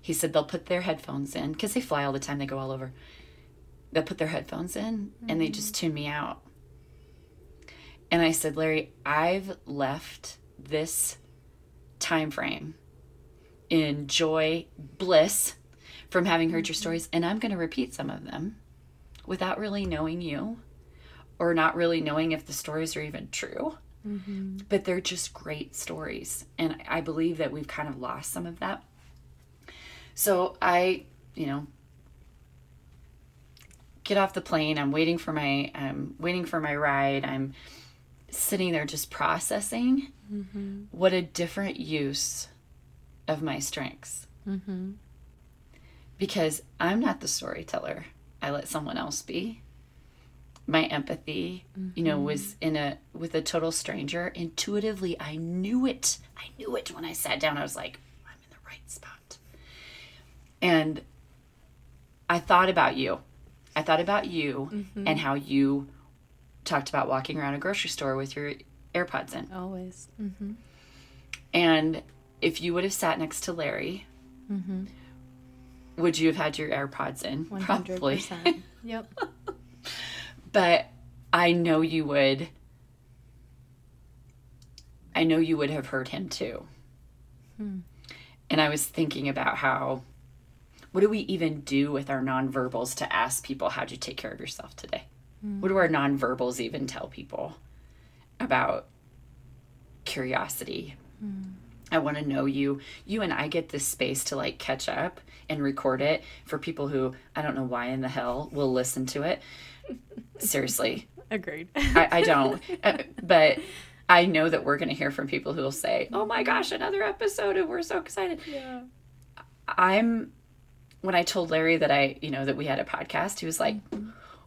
He said they'll put their headphones in because they fly all the time, they go all over. They'll put their headphones in and they just tune me out. And I said, Larry, I've left this time frame in joy, bliss from having heard your stories, and I'm going to repeat some of them without really knowing you or not really knowing if the stories are even true. Mm-hmm. But they're just great stories. And I believe that we've kind of lost some of that. So I, you know, get off the plane. I'm waiting for my I'm waiting for my ride. I'm sitting there just processing mm-hmm. what a different use of my strengths. Mm-hmm. Because I'm not the storyteller. I let someone else be. My empathy, mm-hmm. you know, was mm-hmm. in a with a total stranger. Intuitively, I knew it. I knew it when I sat down. I was like, I'm in the right spot. And I thought about you. I thought about you mm-hmm. and how you talked about walking around a grocery store with your AirPods in. Always. Mm-hmm. And if you would have sat next to Larry, mm-hmm. would you have had your AirPods in? 100%. Probably. yep. but I know you would. I know you would have heard him too. Hmm. And I was thinking about how, what do we even do with our nonverbals to ask people, how'd you take care of yourself today? Hmm. What do our nonverbals even tell people about curiosity? Hmm. I want to know you. You and I get this space to like catch up and record it for people who I don't know why in the hell will listen to it. Seriously. Agreed. I, I don't. Uh, but I know that we're going to hear from people who will say, oh my gosh, another episode and we're so excited. Yeah. I'm, when I told Larry that I, you know, that we had a podcast, he was like,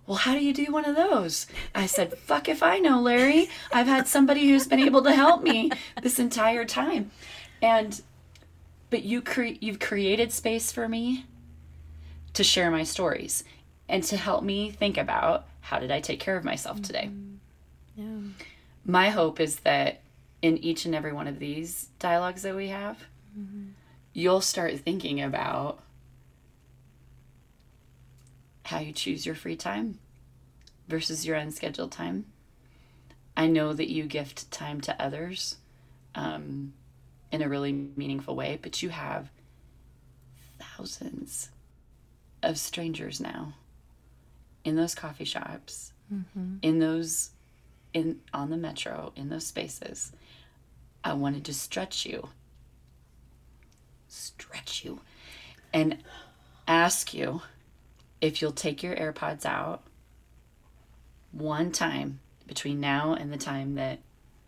well, how do you do one of those? I said, fuck if I know, Larry. I've had somebody who's been able to help me this entire time. And, but you cre- you've created space for me to share my stories and to help me think about how did I take care of myself today? Mm-hmm. Yeah. My hope is that in each and every one of these dialogues that we have, mm-hmm. you'll start thinking about how you choose your free time versus your unscheduled time. I know that you gift time to others um, in a really meaningful way, but you have thousands of strangers now in those coffee shops, mm-hmm. in those in on the metro, in those spaces. I wanted to stretch you, stretch you, and ask you if you'll take your AirPods out one time between now and the time that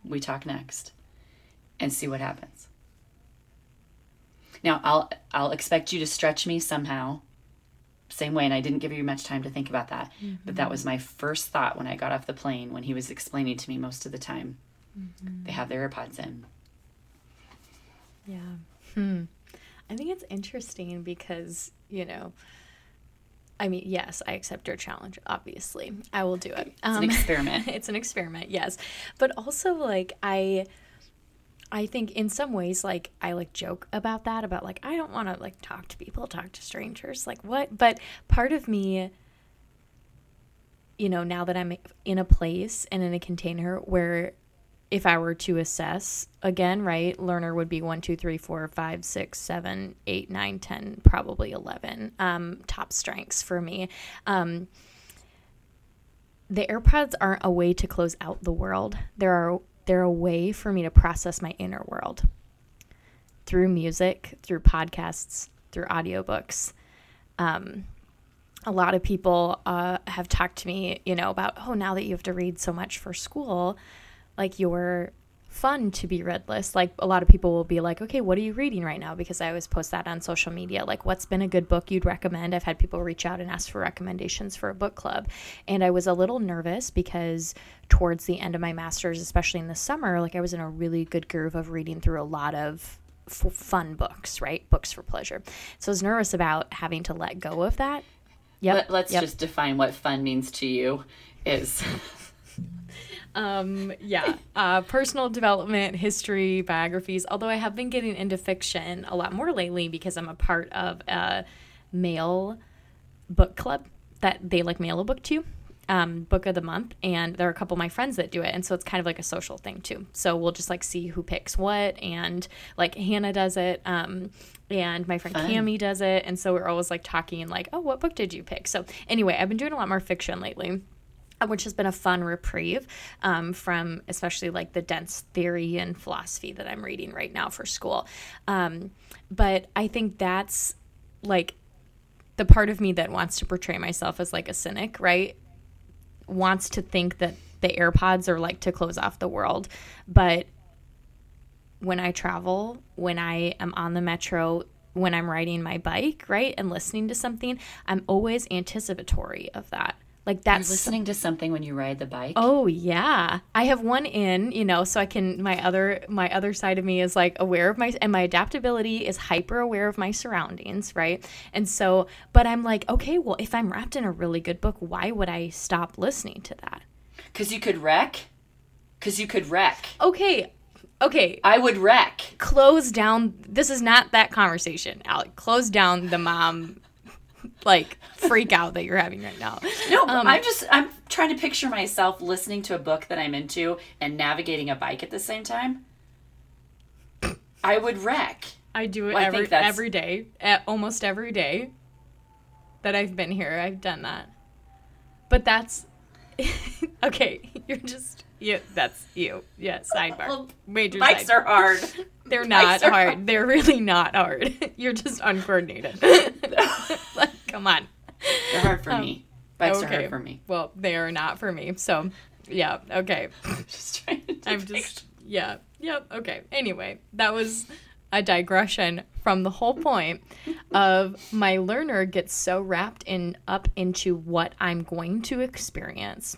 we talk next and see what happens. Now, I'll I'll expect you to stretch me somehow. Same way and I didn't give you much time to think about that. Mm-hmm. But that was my first thought when I got off the plane when he was explaining to me most of the time. Mm-hmm. They have their AirPods in. Yeah. Hmm. I think it's interesting because, you know, I mean, yes, I accept your challenge. Obviously, I will do it. Um, it's an um, experiment. it's an experiment, yes. But also, like, I, I think in some ways, like, I like joke about that, about like, I don't want to like talk to people, talk to strangers, like what? But part of me, you know, now that I'm in a place and in a container where if I were to assess again, right, learner would be one, two, three, four, five, six, seven, eight, nine, ten, probably 11 um, top strengths for me. Um, the AirPods aren't a way to close out the world. They're, they're a way for me to process my inner world through music, through podcasts, through audiobooks. Um, a lot of people uh, have talked to me, you know, about, oh, now that you have to read so much for school, like your fun to be read list. Like a lot of people will be like, okay, what are you reading right now? Because I always post that on social media. Like, what's been a good book you'd recommend? I've had people reach out and ask for recommendations for a book club. And I was a little nervous because towards the end of my master's, especially in the summer, like I was in a really good groove of reading through a lot of f- fun books, right? Books for pleasure. So I was nervous about having to let go of that. Yep. Let, us yep. just define what fun means to you is Um, yeah, uh, personal development, history, biographies. Although I have been getting into fiction a lot more lately because I'm a part of a male book club that they like mail a book to um, book of the month and there are a couple of my friends that do it and so it's kind of like a social thing too so we'll just like see who picks what and like hannah does it um, and my friend Fun. cami does it and so we're always like talking and like oh what book did you pick so anyway i've been doing a lot more fiction lately which has been a fun reprieve um, from especially like the dense theory and philosophy that i'm reading right now for school um, but i think that's like the part of me that wants to portray myself as like a cynic right wants to think that the AirPods are like to close off the world. But when I travel, when I am on the metro, when I'm riding my bike, right, and listening to something, I'm always anticipatory of that. Like that's You're listening to something when you ride the bike. Oh yeah, I have one in, you know, so I can my other my other side of me is like aware of my and my adaptability is hyper aware of my surroundings, right? And so, but I'm like, okay, well, if I'm wrapped in a really good book, why would I stop listening to that? Because you could wreck. Because you could wreck. Okay, okay. I would wreck. Close down. This is not that conversation, Alec. Close down the mom like freak out that you're having right now. No, um, I'm just I'm trying to picture myself listening to a book that I'm into and navigating a bike at the same time. I would wreck. I do it well, every every day, at almost every day that I've been here. I've done that. But that's okay. You're just yeah, that's you. Yeah, sidebar. Major Bikes sidebar. are hard. They're not hard. hard. They're really not hard. You're just uncoordinated. like, come on. They're hard for um, me. Bikes okay. are hard for me. Well, they are not for me. So, yeah, okay. just trying to I'm just yeah. Yep. Okay. Anyway, that was a digression from the whole point of my learner gets so wrapped in up into what I'm going to experience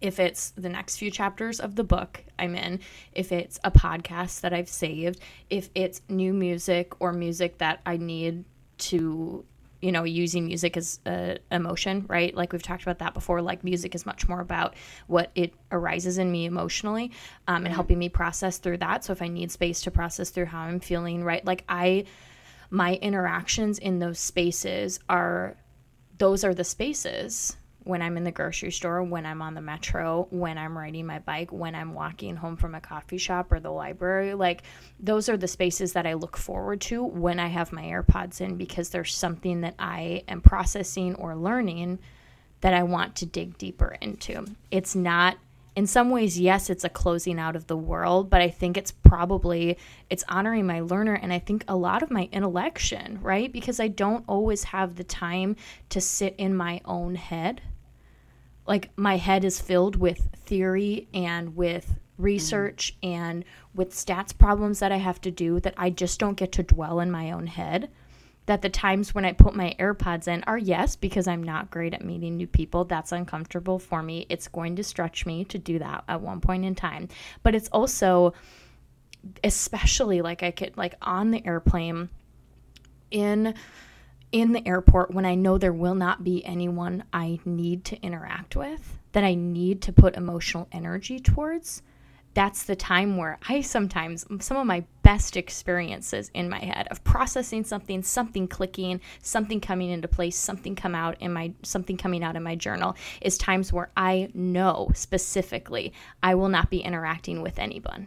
if it's the next few chapters of the book I'm in, if it's a podcast that I've saved, if it's new music or music that I need to, you know, using music as a emotion, right? Like we've talked about that before. Like music is much more about what it arises in me emotionally um, and helping me process through that. So if I need space to process through how I'm feeling, right? Like I, my interactions in those spaces are, those are the spaces when I'm in the grocery store, when I'm on the metro, when I'm riding my bike, when I'm walking home from a coffee shop or the library. Like, those are the spaces that I look forward to when I have my AirPods in because there's something that I am processing or learning that I want to dig deeper into. It's not in some ways yes it's a closing out of the world but i think it's probably it's honoring my learner and i think a lot of my intellection right because i don't always have the time to sit in my own head like my head is filled with theory and with research mm. and with stats problems that I have to do that I just don't get to dwell in my own head. That the times when I put my AirPods in are yes, because I'm not great at meeting new people. That's uncomfortable for me. It's going to stretch me to do that at one point in time. But it's also, especially like I could, like on the airplane in in the airport when I know there will not be anyone I need to interact with, that I need to put emotional energy towards, that's the time where I sometimes, some of my best experiences in my head of processing something, something clicking, something coming into place, something come out in my, something coming out in my journal is times where I know specifically I will not be interacting with anyone,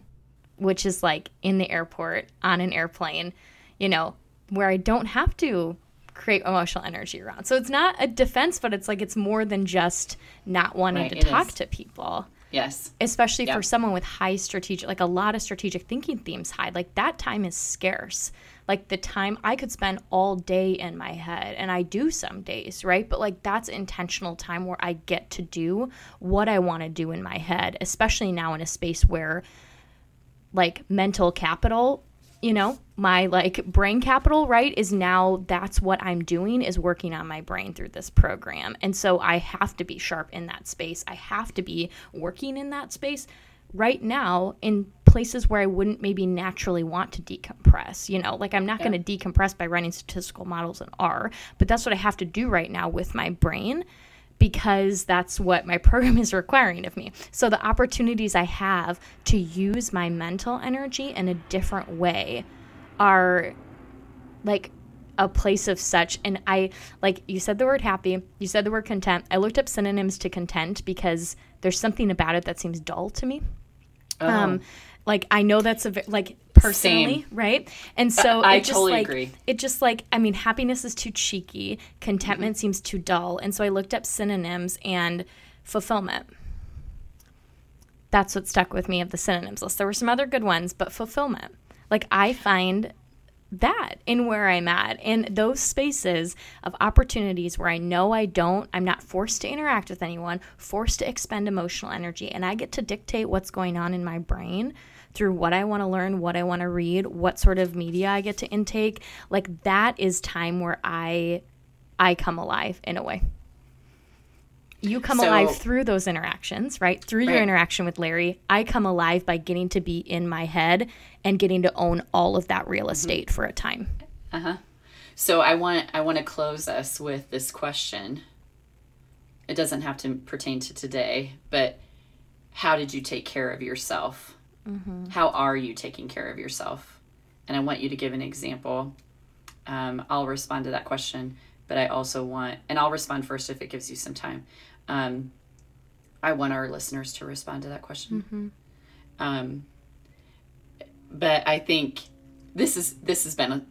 which is like in the airport, on an airplane, you know, where I don't have to create emotional energy around. So it's not a defense, but it's like it's more than just not wanting right, to talk is. to people. Yes. Especially yep. for someone with high strategic, like a lot of strategic thinking themes high. Like that time is scarce. Like the time I could spend all day in my head, and I do some days, right? But like that's intentional time where I get to do what I want to do in my head, especially now in a space where like mental capital you know my like brain capital right is now that's what i'm doing is working on my brain through this program. And so i have to be sharp in that space. I have to be working in that space right now in places where i wouldn't maybe naturally want to decompress you know? Like i'm not yeah. going to decompress by running statistical models in r but that's what i have to do right now with my brain because that's what my program is requiring of me. So the opportunities I have to use my mental energy in a different way are like a place of such and I like you said the word happy, you said the word content. I looked up synonyms to content because there's something about it that seems dull to me. Oh. Um like I know that's a like personally, Same. right? And so I it just totally like agree. it just like I mean happiness is too cheeky, contentment Mm-hmm. seems too dull. And so I looked up synonyms and fulfillment. That's what stuck with me of the synonyms list. There were some other good ones, but fulfillment. Like I find that in where I'm at, in those spaces of opportunities where I know I don't, I'm not forced to interact with anyone, forced to expend emotional energy, and I get to dictate what's going on in my brain through what I want to learn, what I want to read, what sort of media I get to intake. Like that is time where I I come alive in a way. You come So- alive through those interactions, right? Through your interaction with Larry, I come alive by getting to be in my head and getting to own all of that real estate for a time. Uh-huh. So I want I want to close us with this question. It doesn't have to pertain to today, but how did you take care of yourself? How are you taking care of yourself? And I want you to give an example. Um, I'll respond to that question, but I also want, and I'll respond first if it gives you some time. Um, I want our listeners to respond to that question. Um, but I think this is this has been a,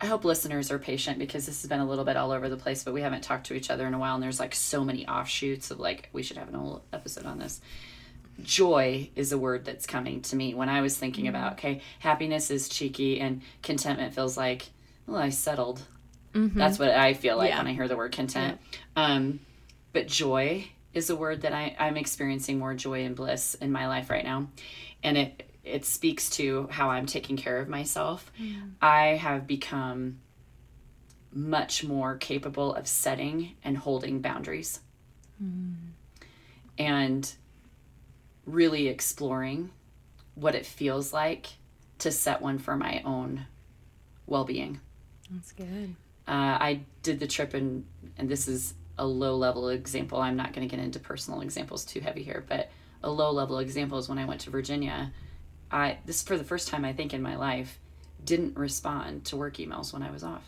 I hope listeners are patient because this has been a little bit all over the place, but we haven't talked to each other in a while, and there's like so many offshoots of like we should have an whole episode on this. Joy is a word that's coming to me when I was thinking about mm-hmm. okay, happiness is cheeky and contentment feels like well I settled. Mm-hmm. That's what I feel like Yeah. when I hear the word content. Um, but joy is a word that I, I'm experiencing more joy and bliss in my life right now, and it it speaks to how I'm taking care of myself. I have become much more capable of setting and holding boundaries mm. and really exploring what it feels like to set one for my own well-being. That's good. Uh, I did the trip, and and this is a low level example. I'm not going to get into personal examples too heavy here, but a low level example is when I went to Virginia. I this for the first time I think in my life didn't respond to work emails when I was off.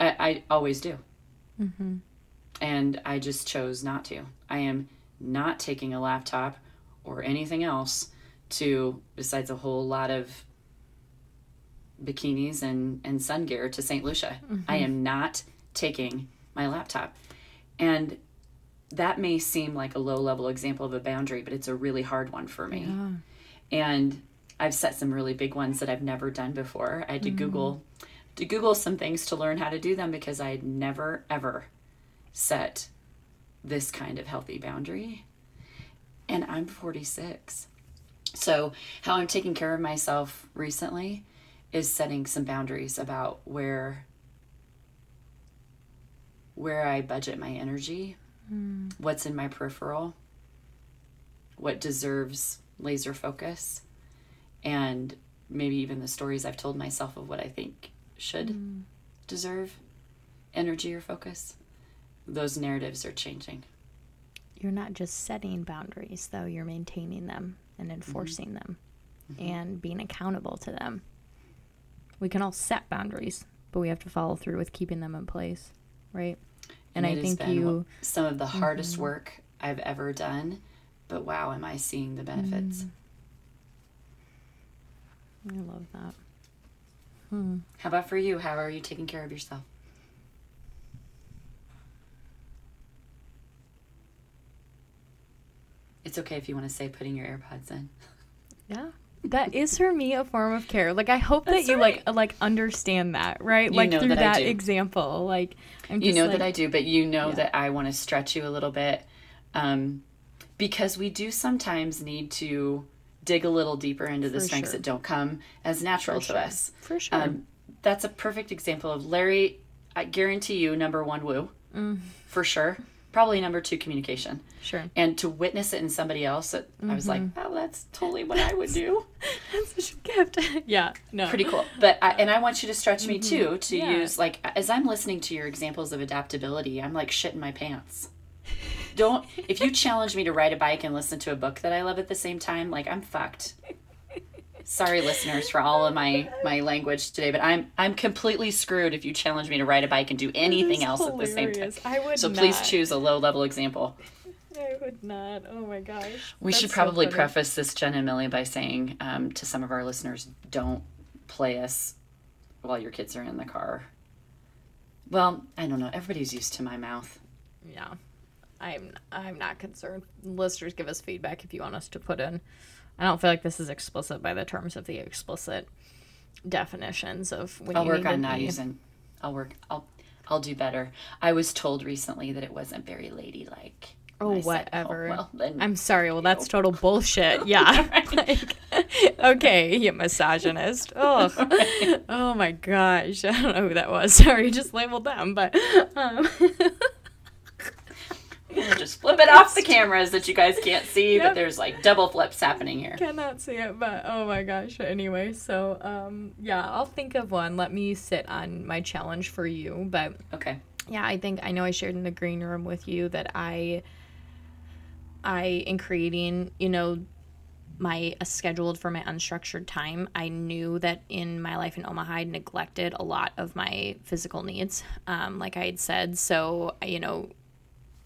I, I always do, and I just chose not to. I am not taking a laptop or anything else to besides a whole lot of bikinis and, and sun gear to St. Lucia. I mm-hmm. am not taking my laptop. And that may seem like a low level example of a boundary, but it's a really hard one for me. And I've set some really big ones that I've never done before. I had to Google mm-hmm. to Google some things to learn how to do them because I had never ever set this kind of healthy boundary. And I'm 46. So, how I'm taking care of myself recently is setting some boundaries about where where I budget my energy, hmm. what's in my peripheral, what deserves laser focus, and maybe even the stories I've told myself of what I think should hmm. deserve energy or focus. Those narratives are changing. You're not just setting boundaries, though, you're maintaining them and mm-hmm. enforcing them mm-hmm. and being accountable to them. We can all set boundaries, but we have to follow through with keeping them in place, right? And, I it has think you, Mm-hmm. some of the hardest mm-hmm. work I've ever done, but wow, am I seeing the benefits? Mm. I love that. Hmm. How about for you? How are you taking care of yourself? It's okay if you want to say putting your AirPods in. Yeah. That is for me a form of care. Like I hope that you right. like like understand that, right? You like through that that example. Like I'm just. you know like, that I do, but you know Yeah. that I want to stretch you a little bit um, because we do sometimes need to dig a little deeper into the For strengths sure. that don't come as natural For to sure. us. For sure. Um, that's a perfect example of Larry. I guarantee you, number one, woo, Mm. for sure. Probably number two communication. Sure. And to witness it in somebody else, it, I was like, mm-hmm. oh, that's totally what I would do. That's such a gift. yeah. No. Pretty cool. But I, and I want you to stretch me mm-hmm. too to Yeah. use like as I'm listening to your examples of adaptability, I'm like shitting my pants. Don't if you challenge me to ride a bike and listen to a book that I love at the same time, like I'm fucked. Sorry, listeners, for all of my my language today, but I'm I'm completely screwed if you challenge me to ride a bike and do anything else at the same time. I would So please choose a low level example. I would not. Oh my gosh. We That's should probably funny. preface this, Jen and Millie, by saying um, to some of our listeners, don't play us while your kids are in the car. Well, I don't know. Everybody's used to my mouth. Yeah. I'm I'm not concerned. Listeners give us feedback if you want us to put in. I don't feel like this is explicit by the terms of the explicit definitions of when I'll work on not be- using. I'll work. I'll. I'll do better. I was told recently that it wasn't very ladylike. Oh, I said, whatever. well, I'm sorry. Well, that's total bullshit. Yeah. like, okay, you misogynist. Oh, oh my gosh. I don't know who that was. Sorry, you just labeled them. But um, just flip it off the cameras that you guys can't see, Yep. but there's like double flips happening here. cannot see it. But oh my gosh. Anyway, so um, yeah, I'll think of one. Let me sit on my challenge for you. But Okay. yeah, I think I know I shared in the green room with you that I I in creating, you know, my uh, scheduled for my unstructured time, I knew that in my life in Omaha, I neglected a lot of my physical needs, um, like I had said. So, you know,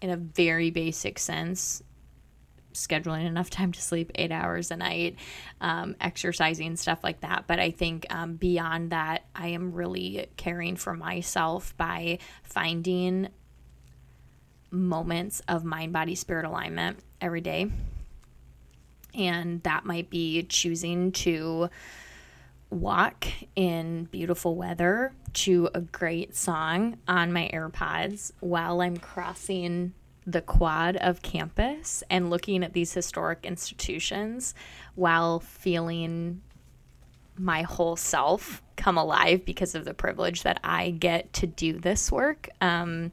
in a very basic sense, scheduling enough time to sleep eight hours a night, um, exercising, stuff like that. But I think um, beyond that, I am really caring for myself by finding moments of mind, body, spirit alignment every day. And that might be choosing to walk in beautiful weather to a great song on my AirPods while I'm crossing the quad of campus and looking at these historic institutions while feeling my whole self come alive because of the privilege that I get to do this work. Um,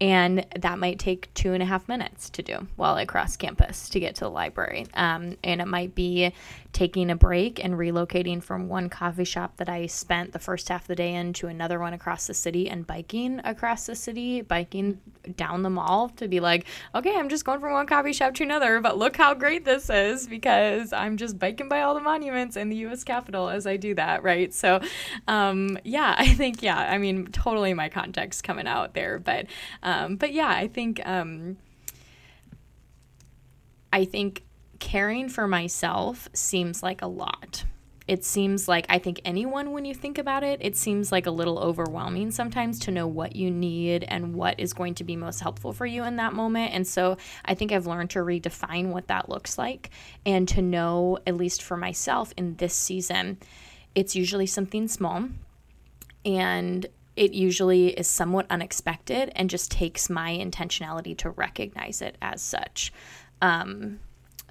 and that might take two and a half minutes to do while I cross campus to get to the library. Um, and it might be taking a break and relocating from one coffee shop that I spent the first half of the day in to another one across the city and biking across the city, biking down the mall to be like, okay, I'm just going from one coffee shop to another, but look how great this is because I'm just biking by all the monuments in the US Capitol as I do that, right? So, um, yeah, I think, yeah, I mean, totally my context coming out there, but, um, but yeah, I think, um, I think caring for myself seems like a lot. It seems like I think anyone, when you think about it, it seems like a little overwhelming sometimes to know what you need and what is going to be most helpful for you in that moment. And so I think I've learned to redefine what that looks like and to know, at least for myself in this season, it's usually something small and it usually is somewhat unexpected and just takes my intentionality to recognize it as such. Um,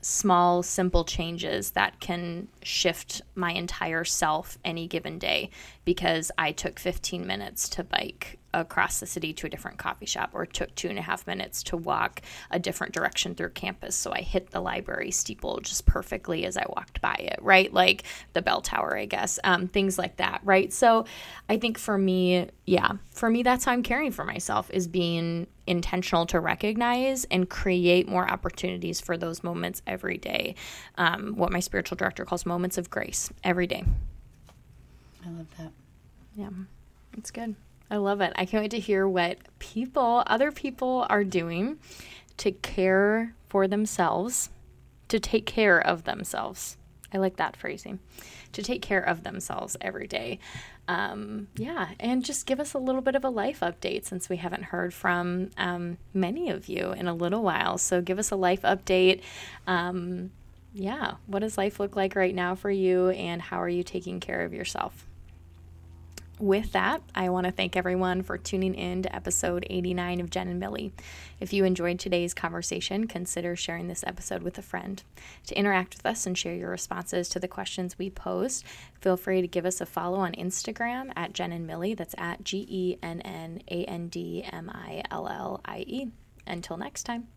small, simple changes that can shift my entire self any given day because I took 15 minutes to bike across the city to a different coffee shop or took two and a half minutes to walk a different direction through campus. So I hit the library steeple just perfectly as I walked by it, right? Like the bell tower, I guess, um, things like that, right? So I think for me, yeah, for me, that's how I'm caring for myself is being intentional to recognize and create more opportunities for those moments every day. Um, what my spiritual director calls moments of grace every day. I love that. Yeah, it's good. I love it. I can't wait to hear what people, other people, are doing to care for themselves, to take care of themselves. I like that phrasing. To take care of themselves every day. Um, yeah, and just give us a little bit of a life update since we haven't heard from um, many of you in a little while. So give us a life update. Um, yeah, what does life look like right now for you, and how are you taking care of yourself? With that, I want to thank everyone for tuning in to episode 89 of Jen and Millie. If you enjoyed today's conversation, consider sharing this episode with a friend. To interact with us and share your responses to the questions we posed, feel free to give us a follow on Instagram at Jen and Millie. That's at G E N N A N D M I L L I E. Until next time.